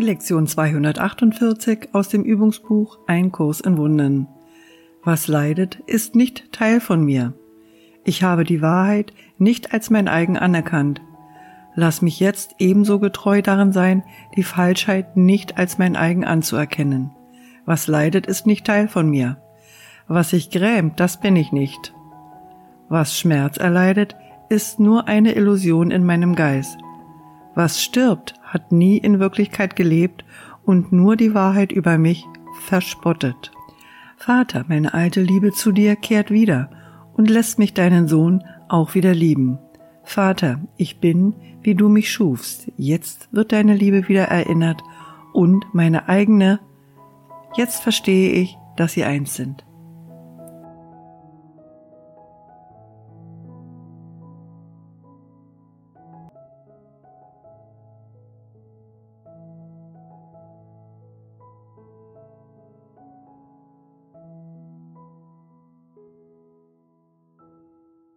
Die Lektion 248 aus dem Übungsbuch Ein Kurs in Wundern. Was leidet, ist nicht Teil von mir. Ich habe die Wahrheit nicht als mein eigen anerkannt. Lass mich jetzt ebenso getreu darin sein, die Falschheit nicht als mein eigen anzuerkennen. Was leidet, ist nicht Teil von mir. Was sich grämt, das bin ich nicht. Was Schmerz erleidet, ist nur eine Illusion in meinem Geist. Was stirbt, hat nie in Wirklichkeit gelebt und nur die Wahrheit über mich verspottet. Vater, meine alte Liebe zu dir kehrt wieder und lässt mich deinen Sohn auch wieder lieben. Vater, ich bin, wie du mich schufst. Jetzt wird deine Liebe wieder erinnert und meine eigene. Jetzt verstehe ich, dass sie eins sind.